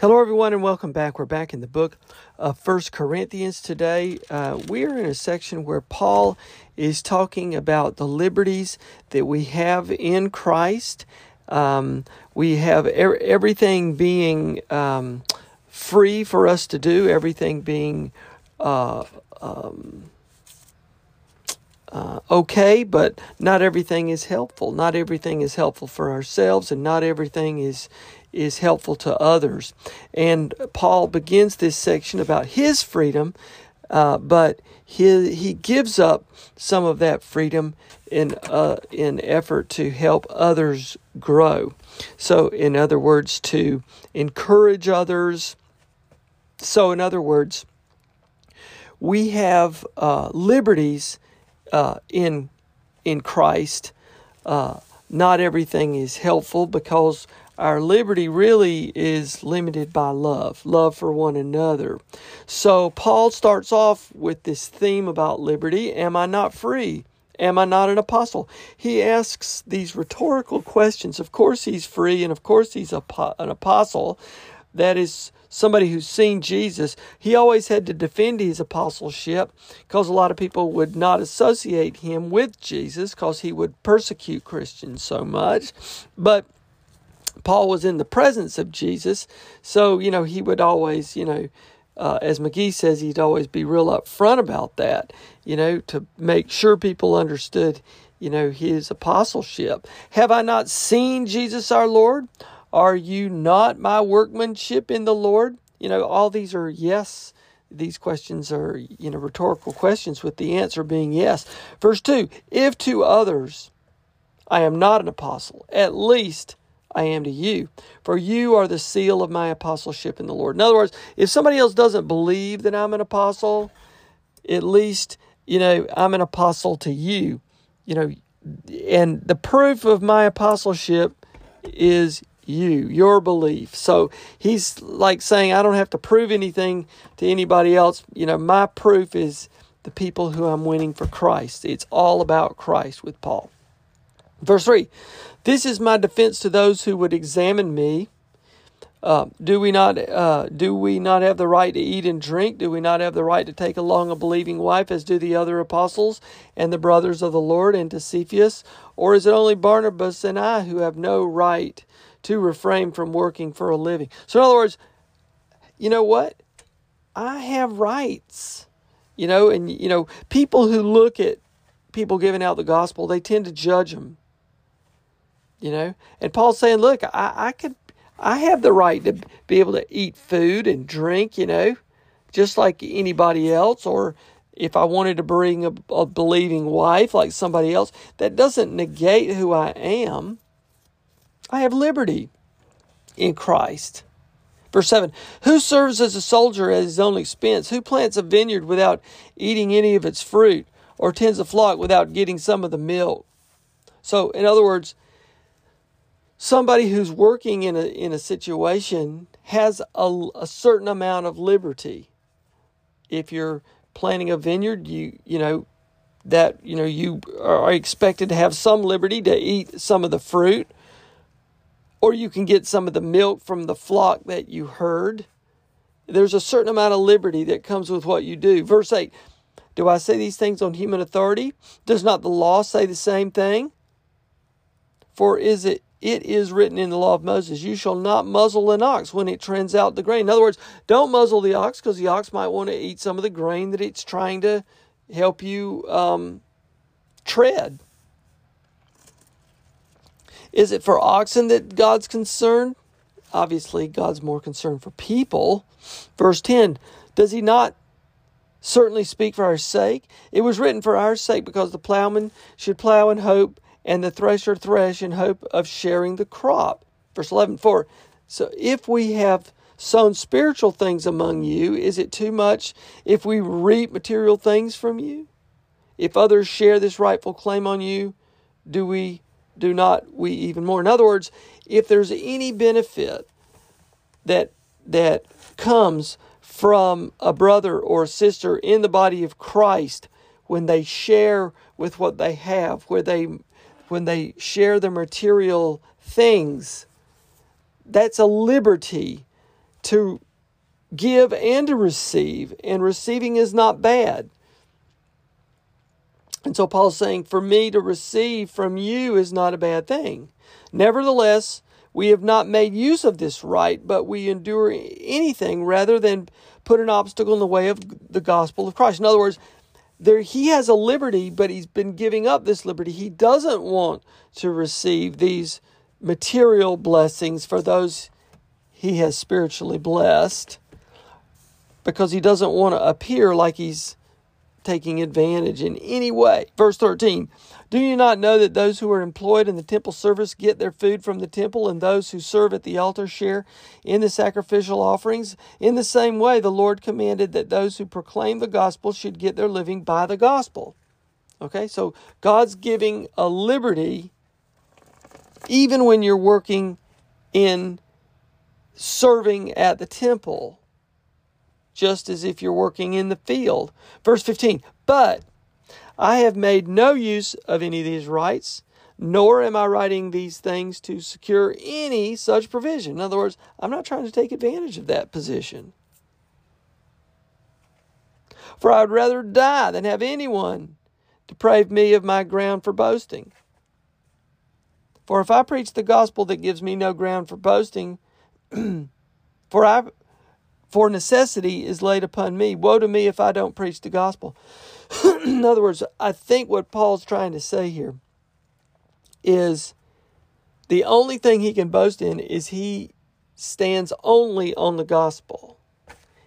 Hello, everyone, and welcome back. We're back in the book of First Corinthians today. Uh, we are in a section where Paul is talking about the liberties that we have in Christ. Um, we have er- everything being um, free for us to do, everything being uh, um, uh, okay, but not everything is helpful. Not everything is helpful for ourselves, and not everything is is helpful to others. And Paul begins this section about his freedom, uh, but he he gives up some of that freedom in uh, in effort to help others grow. So, in other words, to encourage others. So, in other words, we have uh, liberties uh, in in Christ. Uh, not everything is helpful because our liberty really is limited by love, love for one another. So Paul starts off with this theme about liberty. Am I not free? Am I not an apostle? He asks these rhetorical questions. Of course, he's free, and of course, he's an apostle. That is somebody who's seen Jesus. He always had to defend his apostleship because a lot of people would not associate him with Jesus because he would persecute Christians so much. But Paul was in the presence of Jesus, so you know he would always, you know, uh, as McGee says, he'd always be real upfront about that, you know, to make sure people understood, you know, his apostleship. Have I not seen Jesus our Lord? Are you not my workmanship in the Lord? You know, all these are yes. These questions are, you know, rhetorical questions with the answer being yes. Verse 2 If to others I am not an apostle, at least I am to you. For you are the seal of my apostleship in the Lord. In other words, if somebody else doesn't believe that I'm an apostle, at least, you know, I'm an apostle to you. You know, and the proof of my apostleship is you, your belief. So he's like saying, I don't have to prove anything to anybody else. You know, my proof is the people who I'm winning for Christ. It's all about Christ with Paul. Verse 3 This is my defense to those who would examine me. Uh, do we not uh, do we not have the right to eat and drink? Do we not have the right to take along a believing wife, as do the other apostles and the brothers of the Lord and to Cephas? Or is it only Barnabas and I who have no right to refrain from working for a living? So, in other words, you know what? I have rights. You know, and you know, people who look at people giving out the gospel, they tend to judge them you know and paul's saying look i i could i have the right to be able to eat food and drink you know just like anybody else or if i wanted to bring a, a believing wife like somebody else that doesn't negate who i am i have liberty in christ Verse 7 Who serves as a soldier at his own expense? Who plants a vineyard without eating any of its fruit? Or tends a flock without getting some of the milk? So, in other words, somebody who's working in a in a situation has a, a certain amount of liberty. If you're planting a vineyard, you you know that you know you are expected to have some liberty to eat some of the fruit. Or you can get some of the milk from the flock that you herd. There's a certain amount of liberty that comes with what you do. Verse 8 Do I say these things on human authority? Does not the law say the same thing? For is it it is written in the law of Moses, you shall not muzzle an ox when it trends out the grain. In other words, don't muzzle the ox because the ox might want to eat some of the grain that it's trying to help you um, tread. Is it for oxen that God's concerned? Obviously, God's more concerned for people. Verse 10 Does he not certainly speak for our sake? It was written for our sake because the plowman should plow in hope and the thresher thresh in hope of sharing the crop. Verse 11 For so if we have sown spiritual things among you, is it too much if we reap material things from you? If others share this rightful claim on you, do we do not we even more? In other words, if there's any benefit that that comes from a brother or a sister in the body of Christ when they share with what they have, where they when they share the material things, that's a liberty to give and to receive, and receiving is not bad. And so Paul's saying, For me to receive from you is not a bad thing. Nevertheless, we have not made use of this right, but we endure anything rather than put an obstacle in the way of the gospel of Christ. In other words, there he has a liberty, but he's been giving up this liberty. He doesn't want to receive these material blessings for those he has spiritually blessed because he doesn't want to appear like he's taking advantage in any way. Verse 13 Do you not know that those who are employed in the temple service get their food from the temple, and those who serve at the altar share in the sacrificial offerings? In the same way, the Lord commanded that those who proclaim the gospel should get their living by the gospel. Okay, so God's giving a liberty even when you're working in serving at the temple just as if you're working in the field. Verse 15, but I have made no use of any of these rights, nor am I writing these things to secure any such provision. In other words, I'm not trying to take advantage of that position. For I would rather die than have anyone deprave me of my ground for boasting. For if I preach the gospel that gives me no ground for boasting, for I for necessity is laid upon me. Woe to me if I don't preach the gospel. in other words, I think what Paul's trying to say here is the only thing he can boast in is he stands only on the gospel.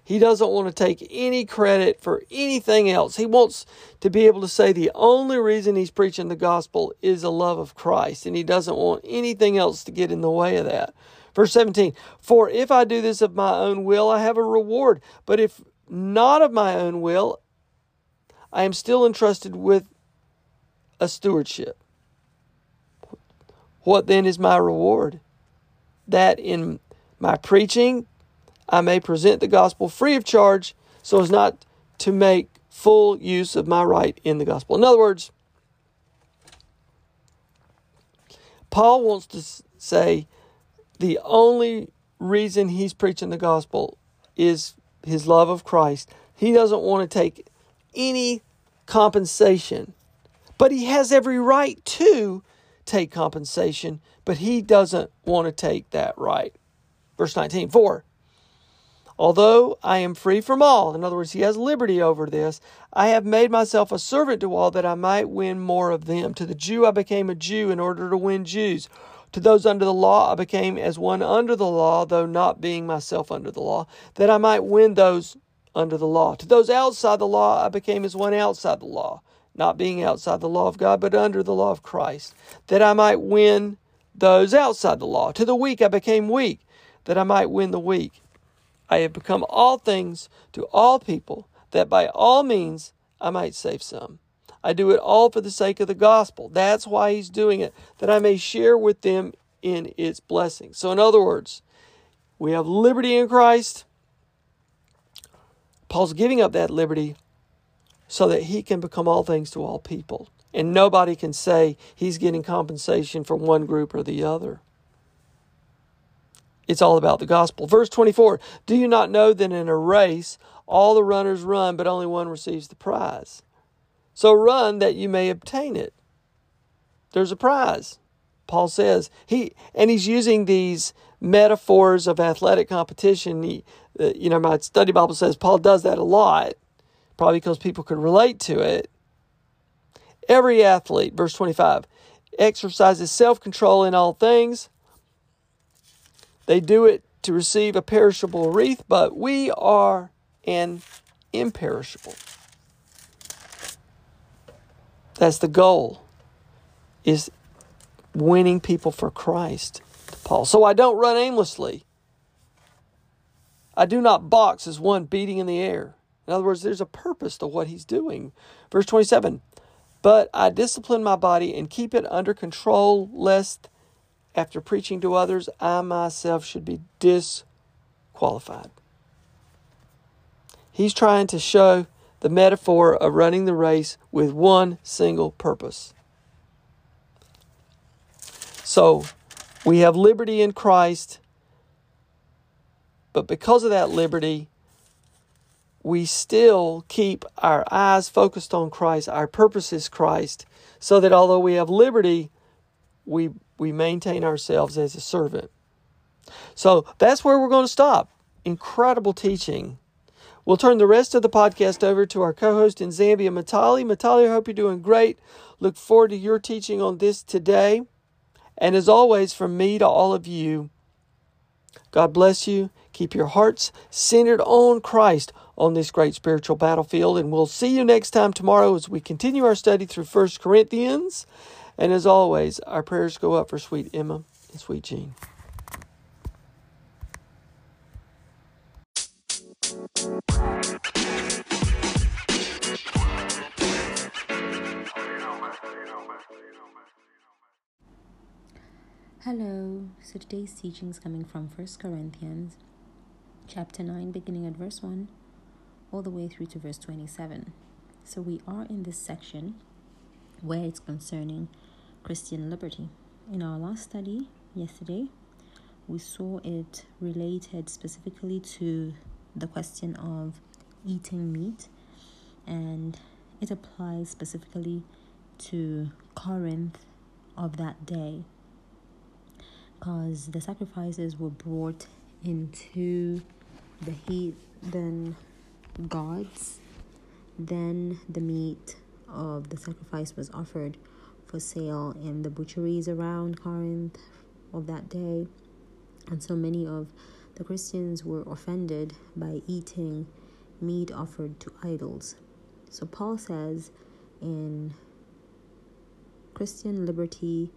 He doesn't want to take any credit for anything else. He wants to be able to say the only reason he's preaching the gospel is a love of Christ, and he doesn't want anything else to get in the way of that. Verse 17 For if I do this of my own will, I have a reward. But if not of my own will, I am still entrusted with a stewardship. What then is my reward? That in my preaching I may present the gospel free of charge so as not to make full use of my right in the gospel. In other words, Paul wants to say, the only reason he's preaching the gospel is his love of Christ. He doesn't want to take any compensation, but he has every right to take compensation, but he doesn't want to take that right. Verse 19, 4. Although I am free from all, in other words, he has liberty over this, I have made myself a servant to all that I might win more of them. To the Jew I became a Jew in order to win Jews. To those under the law, I became as one under the law, though not being myself under the law, that I might win those under the law. To those outside the law, I became as one outside the law, not being outside the law of God, but under the law of Christ, that I might win those outside the law. To the weak, I became weak, that I might win the weak. I have become all things to all people, that by all means I might save some. I do it all for the sake of the gospel. That's why he's doing it, that I may share with them in its blessings. So, in other words, we have liberty in Christ. Paul's giving up that liberty so that he can become all things to all people. And nobody can say he's getting compensation from one group or the other. it's all about the gospel. Verse 24 Do you not know that in a race all the runners run, but only one receives the prize? So run that you may obtain it. There's a prize. Paul says he and he's using these metaphors of athletic competition. He, uh, you know, my study Bible says Paul does that a lot, probably because people could relate to it. Every athlete, verse 25, exercises self control in all things. They do it to receive a perishable wreath, but we are an imperishable. That's the goal, is winning people for Christ, Paul. So I don't run aimlessly. I do not box as one beating in the air. In other words, there's a purpose to what he's doing. Verse 27 But I discipline my body and keep it under control, lest after preaching to others, I myself should be disqualified. He's trying to show the metaphor of running the race with one single purpose. So, we have liberty in Christ, but because of that liberty, we still keep our eyes focused on Christ. Our purpose is Christ, so that although we have liberty, we we maintain ourselves as a servant. So that's where we're going to stop. Incredible teaching. We'll turn the rest of the podcast over to our co host in Zambia, Matali. Matali, I hope you're doing great. Look forward to your teaching on this today. And as always, from me to all of you, God bless you. Keep your hearts centered on Christ on this great spiritual battlefield. And we'll see you next time tomorrow as we continue our study through First Corinthians. And as always, our prayers go up for sweet Emma and sweet Jean. Hello. So today's teaching is coming from 1 Corinthians chapter 9 beginning at verse 1 all the way through to verse 27. So we are in this section where it's concerning Christian liberty. In our last study yesterday, we saw it related specifically to the question of eating meat, and it applies specifically to Corinth of that day because the sacrifices were brought into the heathen gods, then the meat of the sacrifice was offered for sale in the butcheries around Corinth of that day. And so many of the Christians were offended by eating meat offered to idols. So Paul says in Christian liberty,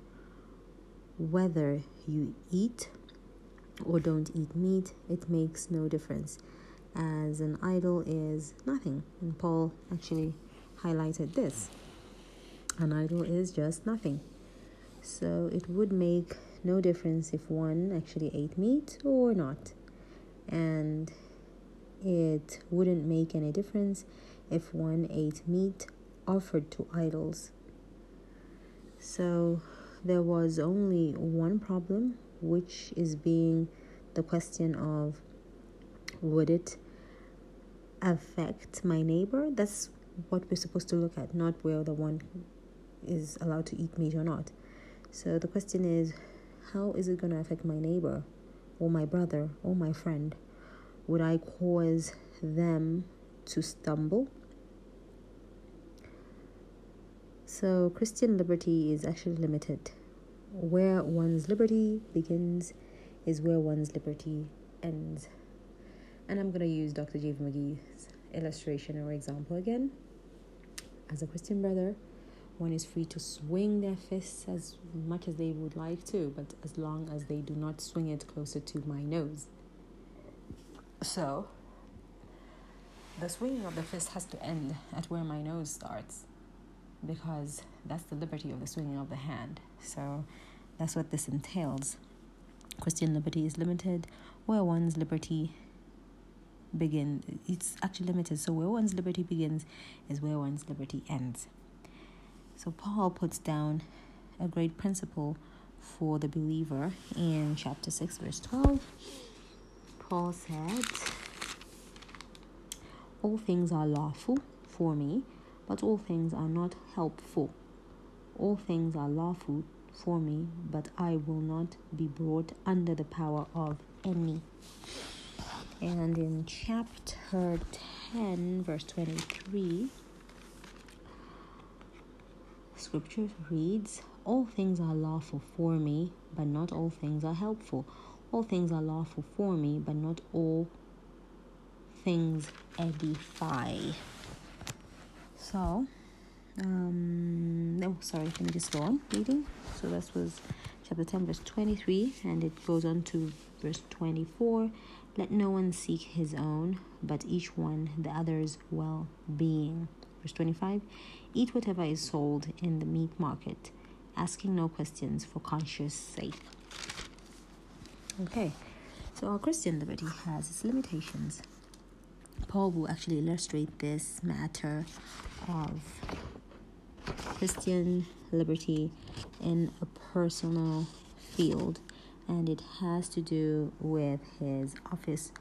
whether you eat or don't eat meat, it makes no difference, as an idol is nothing. And Paul actually highlighted this an idol is just nothing. So it would make no difference if one actually ate meat or not. And it wouldn't make any difference if one ate meat offered to idols. So there was only one problem, which is being the question of would it affect my neighbor? That's what we're supposed to look at, not whether one is allowed to eat meat or not. So the question is, how is it going to affect my neighbor or my brother or my friend? Would I cause them to stumble? So Christian liberty is actually limited. Where one's liberty begins is where one's liberty ends. And I'm going to use Dr. J. McGee's illustration or example again. As a Christian brother, one is free to swing their fists as much as they would like to, but as long as they do not swing it closer to my nose. So, the swinging of the fist has to end at where my nose starts because that's the liberty of the swinging of the hand. So, that's what this entails. Christian liberty is limited where one's liberty begin it's actually limited so where one's liberty begins is where one's liberty ends so Paul puts down a great principle for the believer in chapter 6, verse 12. Paul said, All things are lawful for me, but all things are not helpful. All things are lawful for me, but I will not be brought under the power of any. And in chapter 10, verse 23, scripture reads, All things are lawful for me, but not all things are helpful. All things are lawful for me, but not all things edify. So, um, no, sorry, let me just go on reading. So, this was chapter 10, verse 23, and it goes on to verse 24. Let no one seek his own, but each one the other's well being. Verse 25 Eat whatever is sold in the meat market, asking no questions for conscience sake. Okay, so our Christian liberty has its limitations. Paul will actually illustrate this matter of Christian liberty in a personal field and it has to do with his office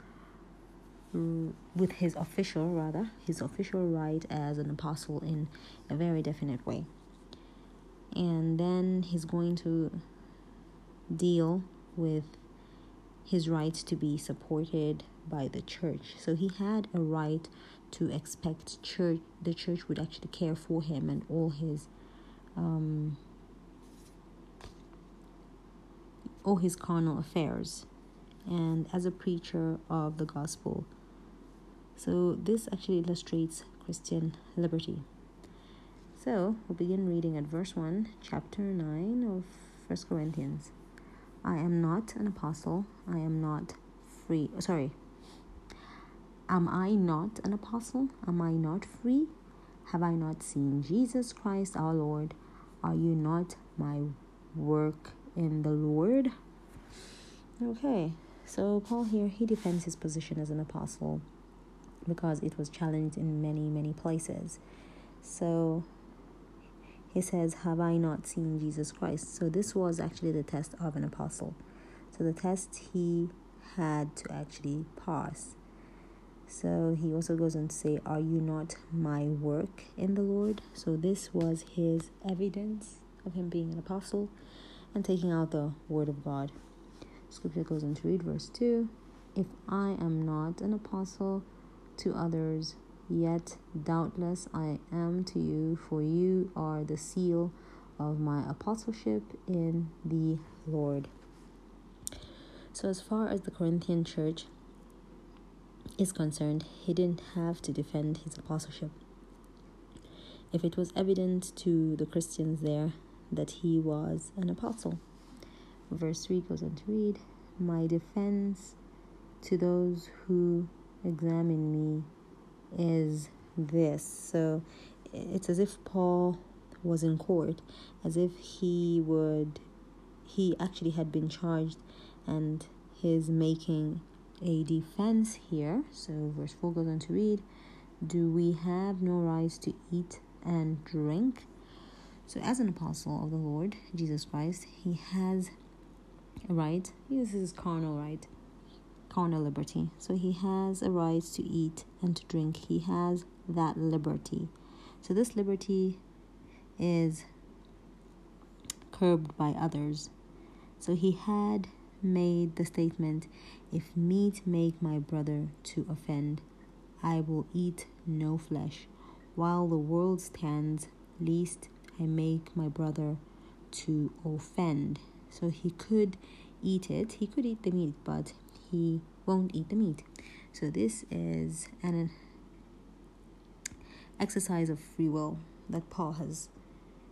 with his official rather his official right as an apostle in a very definite way and then he's going to deal with his right to be supported by the church so he had a right to expect church the church would actually care for him and all his um, all his carnal affairs and as a preacher of the gospel. So, this actually illustrates Christian liberty. So, we'll begin reading at verse 1, chapter 9 of First Corinthians. I am not an apostle, I am not free. Oh, sorry. Am I not an apostle? Am I not free? Have I not seen Jesus Christ our Lord? Are you not my work in the Lord. Okay, so Paul here he defends his position as an apostle because it was challenged in many, many places. So he says, Have I not seen Jesus Christ? So this was actually the test of an apostle. So the test he had to actually pass. So he also goes on to say, Are you not my work in the Lord? So this was his evidence of him being an apostle and taking out the word of God. Scripture goes on to read verse 2 If I am not an apostle to others, yet doubtless I am to you, for you are the seal of my apostleship in the Lord. So, as far as the Corinthian church is concerned, he didn't have to defend his apostleship. If it was evident to the Christians there that he was an apostle. Verse 3 goes on to read, My defense to those who examine me is this. So it's as if Paul was in court, as if he would, he actually had been charged and he's making a defense here. So verse 4 goes on to read, Do we have no rights to eat and drink? So, as an apostle of the Lord Jesus Christ, he has a right. This is his carnal right, carnal liberty. So, he has a right to eat and to drink. He has that liberty. So, this liberty is curbed by others. So, he had made the statement if meat make my brother to offend, I will eat no flesh, while the world stands, least I make my brother to offend. So he could eat it, he could eat the meat, but he won't eat the meat. So this is an exercise of free will that Paul has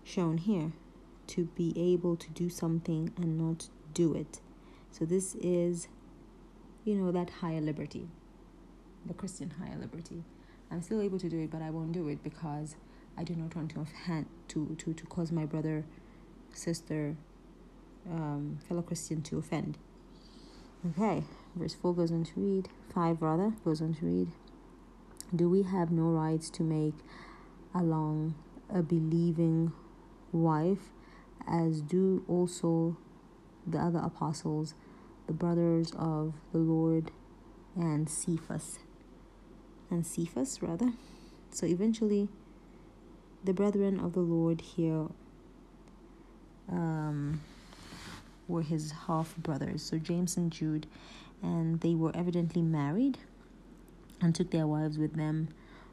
shown here to be able to do something and not do it. So this is, you know, that higher liberty, the Christian higher liberty. I'm still able to do it, but I won't do it because I do not want to offend to to to cause my brother, sister, um, fellow Christian to offend. Okay, verse four goes on to read. Five rather goes on to read. Do we have no rights to make along a believing wife, as do also the other apostles, the brothers of the Lord, and Cephas. And Cephas, rather. So eventually, the brethren of the Lord here um, were his half brothers, so James and Jude, and they were evidently married and took their wives with them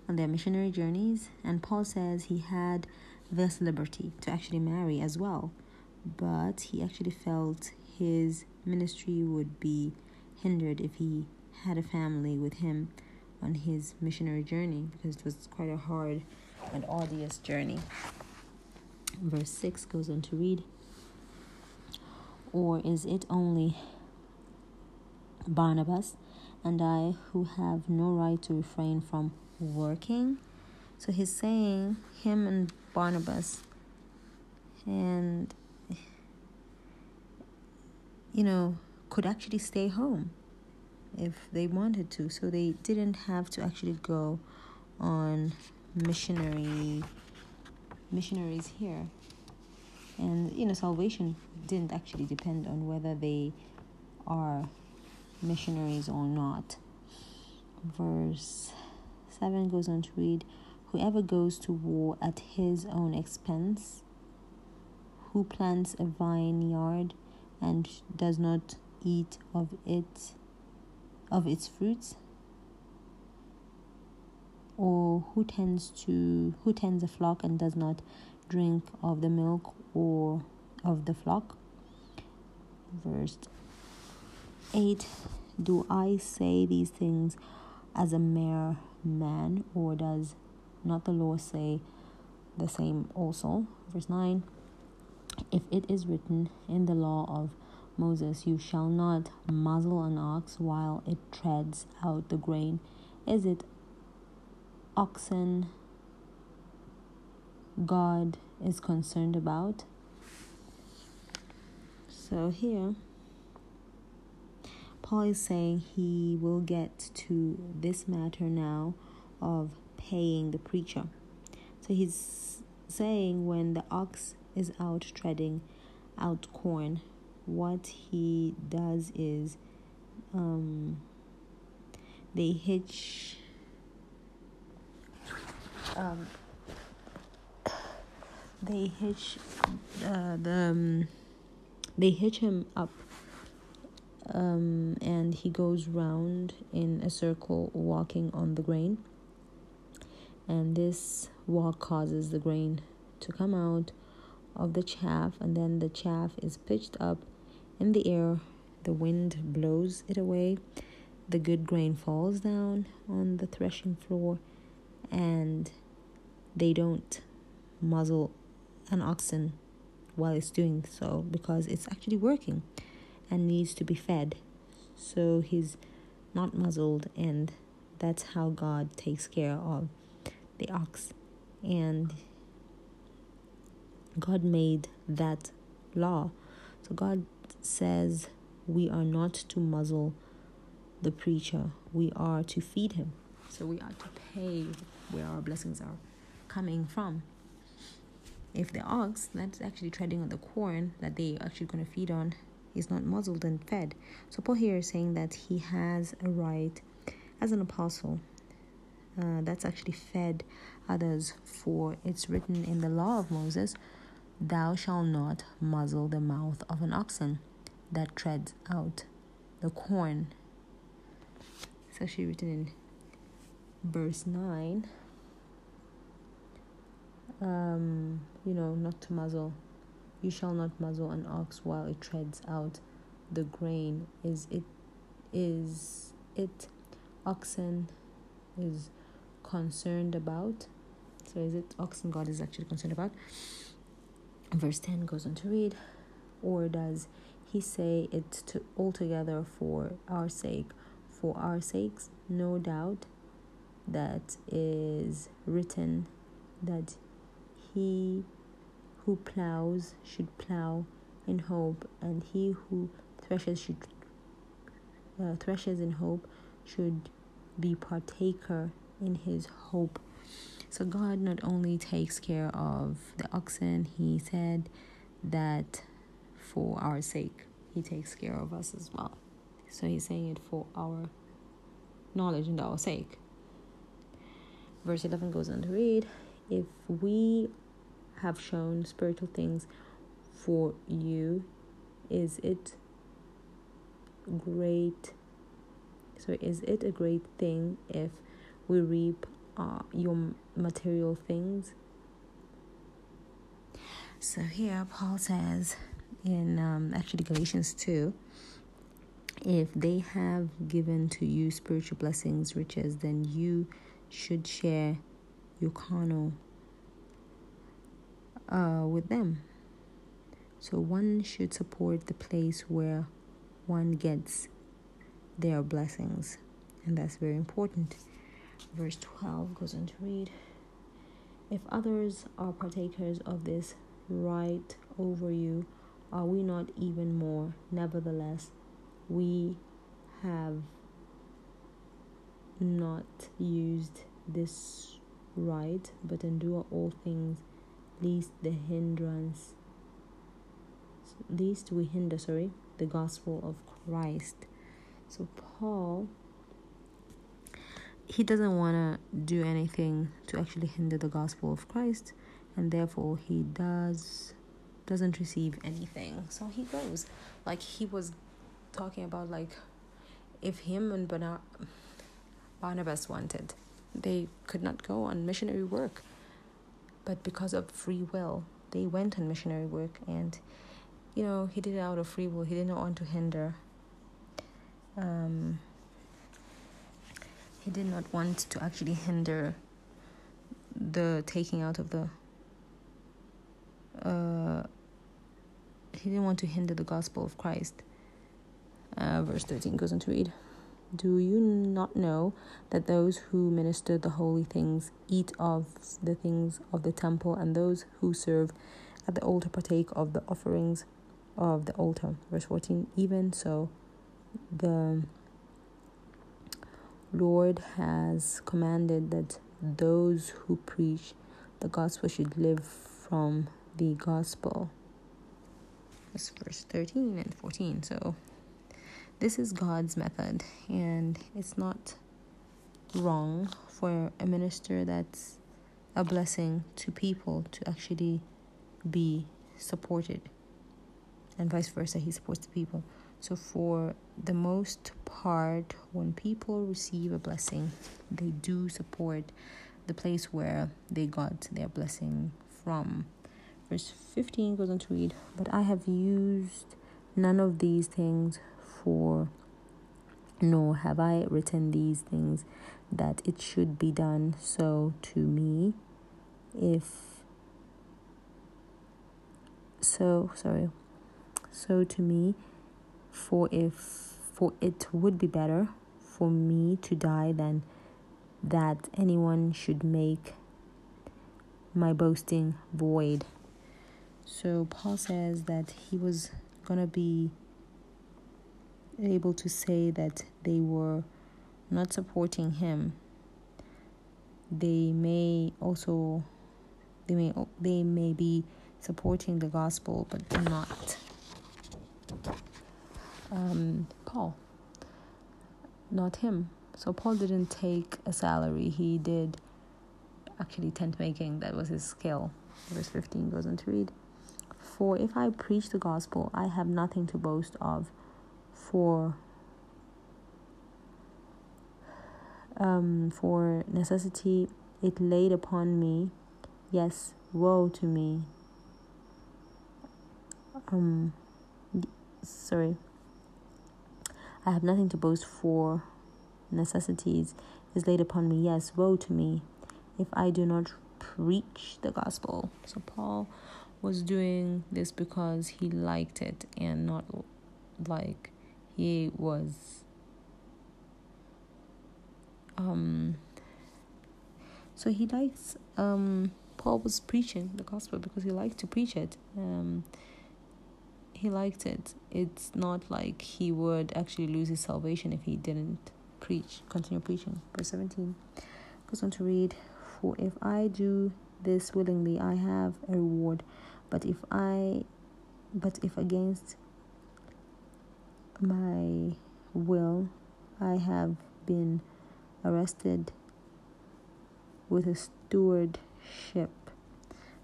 on their missionary journeys. And Paul says he had this liberty to actually marry as well, but he actually felt his ministry would be hindered if he had a family with him on his missionary journey because it was quite a hard and arduous journey. Verse 6 goes on to read Or is it only Barnabas and I who have no right to refrain from working? So he's saying, him and Barnabas, and you know, could actually stay home if they wanted to. So they didn't have to actually go on missionary missionaries here. And you know, salvation didn't actually depend on whether they are missionaries or not. Verse 7 goes on to read Whoever goes to war at his own expense, who plants a vineyard and does not eat of it of its fruits, or who tends to who tends a flock and does not drink of the milk or of the flock. Verse 8 Do I say these things as a mere man, or does not the law say the same also? Verse 9 If it is written in the law of Moses, You shall not muzzle an ox while it treads out the grain, is it oxen God is concerned about? So here, Paul is saying he will get to this matter now of paying the preacher. So he's saying when the ox is out treading out corn, what he does is um, they hitch um, they hitch uh, the um, they hitch him up um, and he goes round in a circle walking on the grain. And this walk causes the grain to come out of the chaff and then the chaff is pitched up in the air. The wind blows it away. The good grain falls down on the threshing floor and they don't muzzle an oxen while it's doing so because it's actually working and needs to be fed. So he's not muzzled, and that's how God takes care of the ox. And God made that law. So God says we are not to muzzle the preacher, we are to feed him. So we are to pay where our blessings are coming from. If the ox that's actually treading on the corn that they actually going to feed on is not muzzled and fed. So Paul here is saying that he has a right as an apostle uh, that's actually fed others, for it's written in the law of Moses, Thou shalt not muzzle the mouth of an oxen that treads out the corn. It's actually written in verse 9 um, you know, not to muzzle. You shall not muzzle an ox while it treads out the grain. Is it is it oxen is concerned about? So is it oxen God is actually concerned about? Verse 10 goes on to read, or does he say it to altogether for our sake? For our sakes, no doubt that is written that he who plows should plow in hope, and he who threshes should uh, threshes in hope should be partaker in his hope. So God not only takes care of the oxen, he said that for our sake. He takes care of us as well. So he's saying it for our knowledge and our sake. Verse 11 goes on to read If we have shown spiritual things for you, is it great? So, is it a great thing if we reap uh, your material things? So, here Paul says in um, actually Galatians 2 if they have given to you spiritual blessings, riches, then you should share your carnal uh, with them. So one should support the place where one gets their blessings, and that's very important. Verse 12 goes on to read If others are partakers of this right over you, are we not even more? Nevertheless, we have not used this right, but endure all things, lest the hindrance, least we hinder, sorry, the gospel of Christ. So Paul, he doesn't want to do anything to actually hinder the gospel of Christ, and therefore he does doesn't receive anything. So he goes like he was talking about like if him and Barnabas wanted, they could not go on missionary work. But because of free will, they went on missionary work, and you know he did it out of free will. He did not want to hinder. Um, he did not want to actually hinder the taking out of the. Uh, he didn't want to hinder the gospel of Christ uh, verse 13 goes on to read Do you not know that those who minister the holy things eat of the things of the temple, and those who serve at the altar partake of the offerings of the altar? Verse 14 Even so, the Lord has commanded that those who preach the gospel should live from the gospel. That's verse 13 and 14. So this is God's method, and it's not wrong for a minister that's a blessing to people to actually be supported, and vice versa, he supports the people. So, for the most part, when people receive a blessing, they do support the place where they got their blessing from. Verse 15 goes on to read, But I have used none of these things for nor have I written these things that it should be done so to me. If so sorry so to me. For if for it would be better for me to die than that anyone should make my boasting void. So paul says that he was gonna be able to say that they were not supporting him. They may also they may they may be supporting the gospel but not. Um, Paul. Not him. So Paul didn't take a salary. He did actually tent making. That was his skill verse 15 goes on to read for if I preach the gospel I have nothing to boast of for um, for necessity it laid upon me yes woe to me. Um sorry. I have nothing to boast for. Necessities is laid upon me yes woe to me. If i do not preach the gospel. So paul was doing this because he liked it and not like he was um so he likes um Paul was preaching the gospel because he liked to preach it. Um he liked it. It's not like he would actually lose his salvation if he didn't preach, continue preaching. Verse 17 goes on to read, For if I do this willingly, I have a reward. But if I, but if against my will, I have been arrested with a stewardship.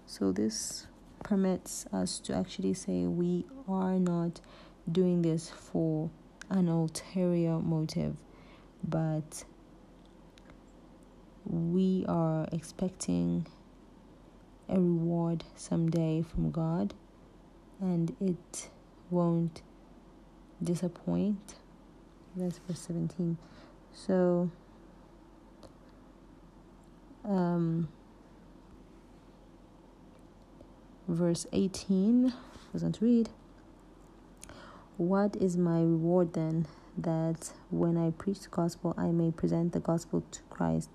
So this permits us to actually say we are not doing this for an ulterior motive, but we are expecting a reward someday from God, and it won't disappoint. That's verse 17. So, um, verse 18 doesn't read. What is my reward then? That when I preach the gospel, I may present the gospel to Christ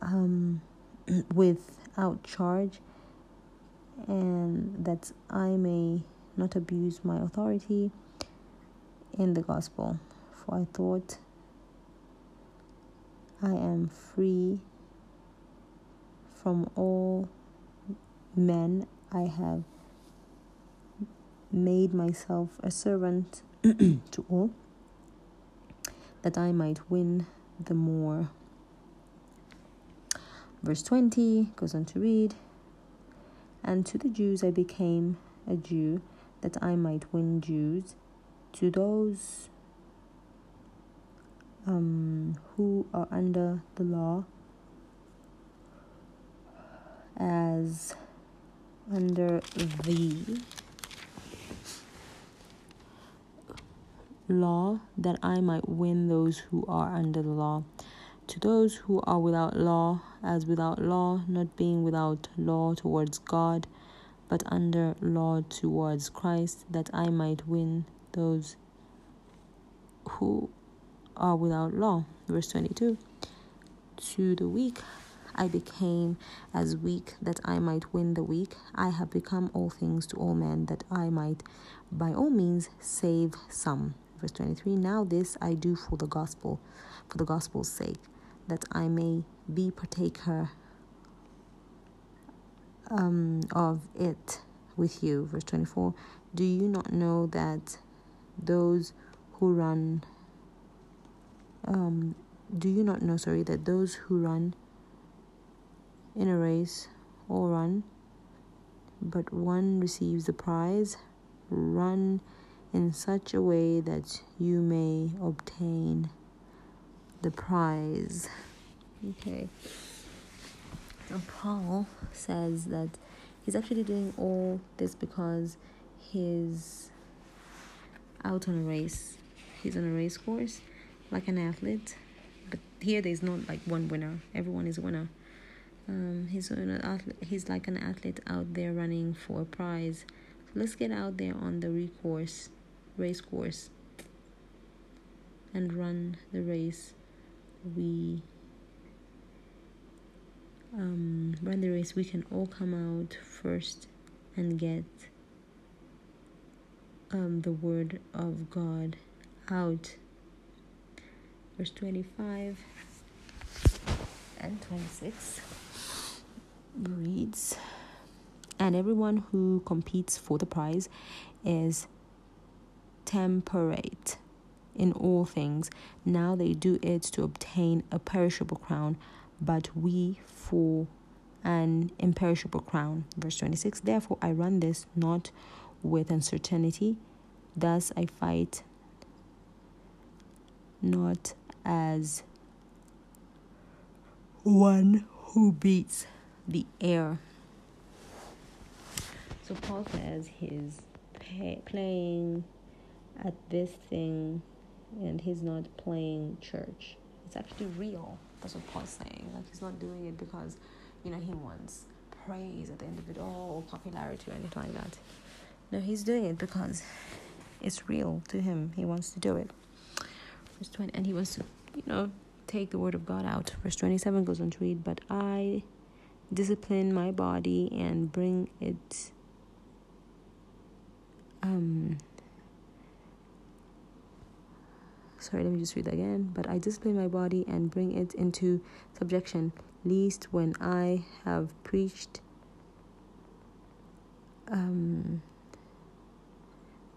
um, without charge, and that I may not abuse my authority in the gospel. For I thought I am free from all men. I have made myself a servant to all, that I might win the more. Verse 20 goes on to read And to the Jews I became a Jew, that I might win Jews. To those um, who are under the law, as under the law that I might win those who are under the law. To those who are without law, as without law, not being without law towards God, but under law towards Christ, that I might win those who are without law. Verse 22 To the weak I became as weak that I might win the weak. I have become all things to all men that I might by all means save some verse 23 now this i do for the gospel for the gospel's sake that i may be partaker um, of it with you verse 24 do you not know that those who run um, do you not know sorry that those who run in a race all run but one receives the prize run in such a way that you may obtain the prize. Okay. Paul says that he's actually doing all this because he's out on a race. He's on a race course, like an athlete. But here, there's not like one winner. Everyone is a winner. Um, he's an athlete. He's like an athlete out there running for a prize. So let's get out there on the recourse race course and run the race we um, run the race we can all come out first and get um, the word of god out verse 25 and 26 reads and everyone who competes for the prize is temperate in all things. Now they do it to obtain a perishable crown, but we for an imperishable crown. Verse 26 Therefore I run this not with uncertainty, thus I fight not as one who beats the air. So Paul says he's pay, playing at this thing and he's not playing church. It's actually real. That's what Paul's saying. Like he's not doing it because, you know, he wants praise at the end of it all or popularity or anything like that. No, he's doing it because it's real to him. He wants to do it. Verse 20, and he wants to, you know, take the word of God out. Verse 27 goes on to read, But I discipline my body and bring it um sorry let me just read that again but i discipline my body and bring it into subjection least when i have preached um,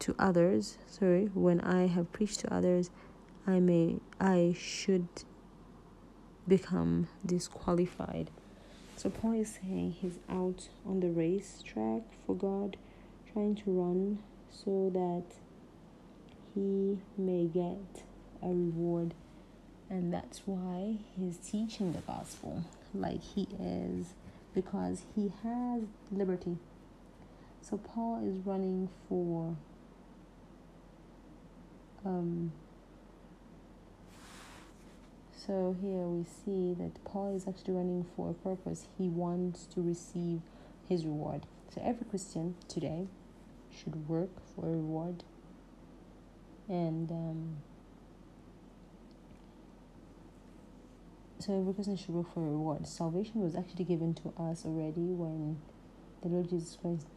to others, sorry, when I have preached to others, I may I should become disqualified. So Paul is saying he's out on the race track for God, trying to run so that he may get a reward. And that's why he's teaching the gospel like he is, because he has liberty. So Paul is running for um, so here we see that Paul is actually running for a purpose. He wants to receive his reward. So every Christian today should work for a reward. And um, so every Christian should work for reward. Salvation was actually given to us already when the Lord Jesus Christ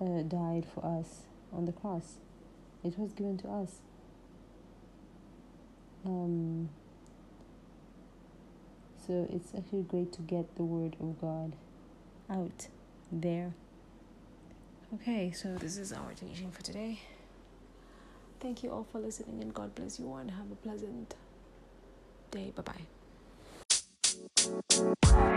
uh, died for us on the cross. It was given to us. Um, so it's actually great to get the word of God out there. Okay, so this is our teaching for today. Thank you all for listening, and God bless you and have a pleasant day. Bye bye.